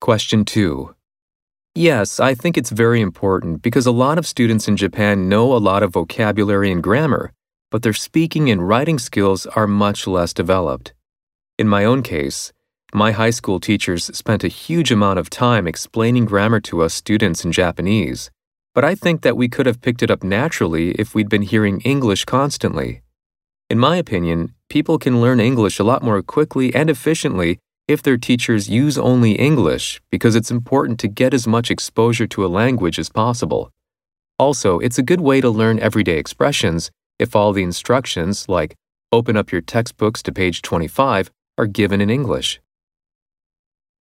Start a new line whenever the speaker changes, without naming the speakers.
Question 2. Yes, I think it's very important because a lot of students in Japan know a lot of vocabulary and grammar, but their speaking and writing skills are much less developed. In my own case, my high school teachers spent a huge amount of time explaining grammar to us students in Japanese, but I think that we could have picked it up naturally if we'd been hearing English constantly. In my opinion, people can learn English a lot more quickly and efficiently if their teachers use only English because it's important to get as much exposure to a language as possible. Also, it's a good way to learn everyday expressions if all the instructions, like open up your textbooks to page 25, are given in English.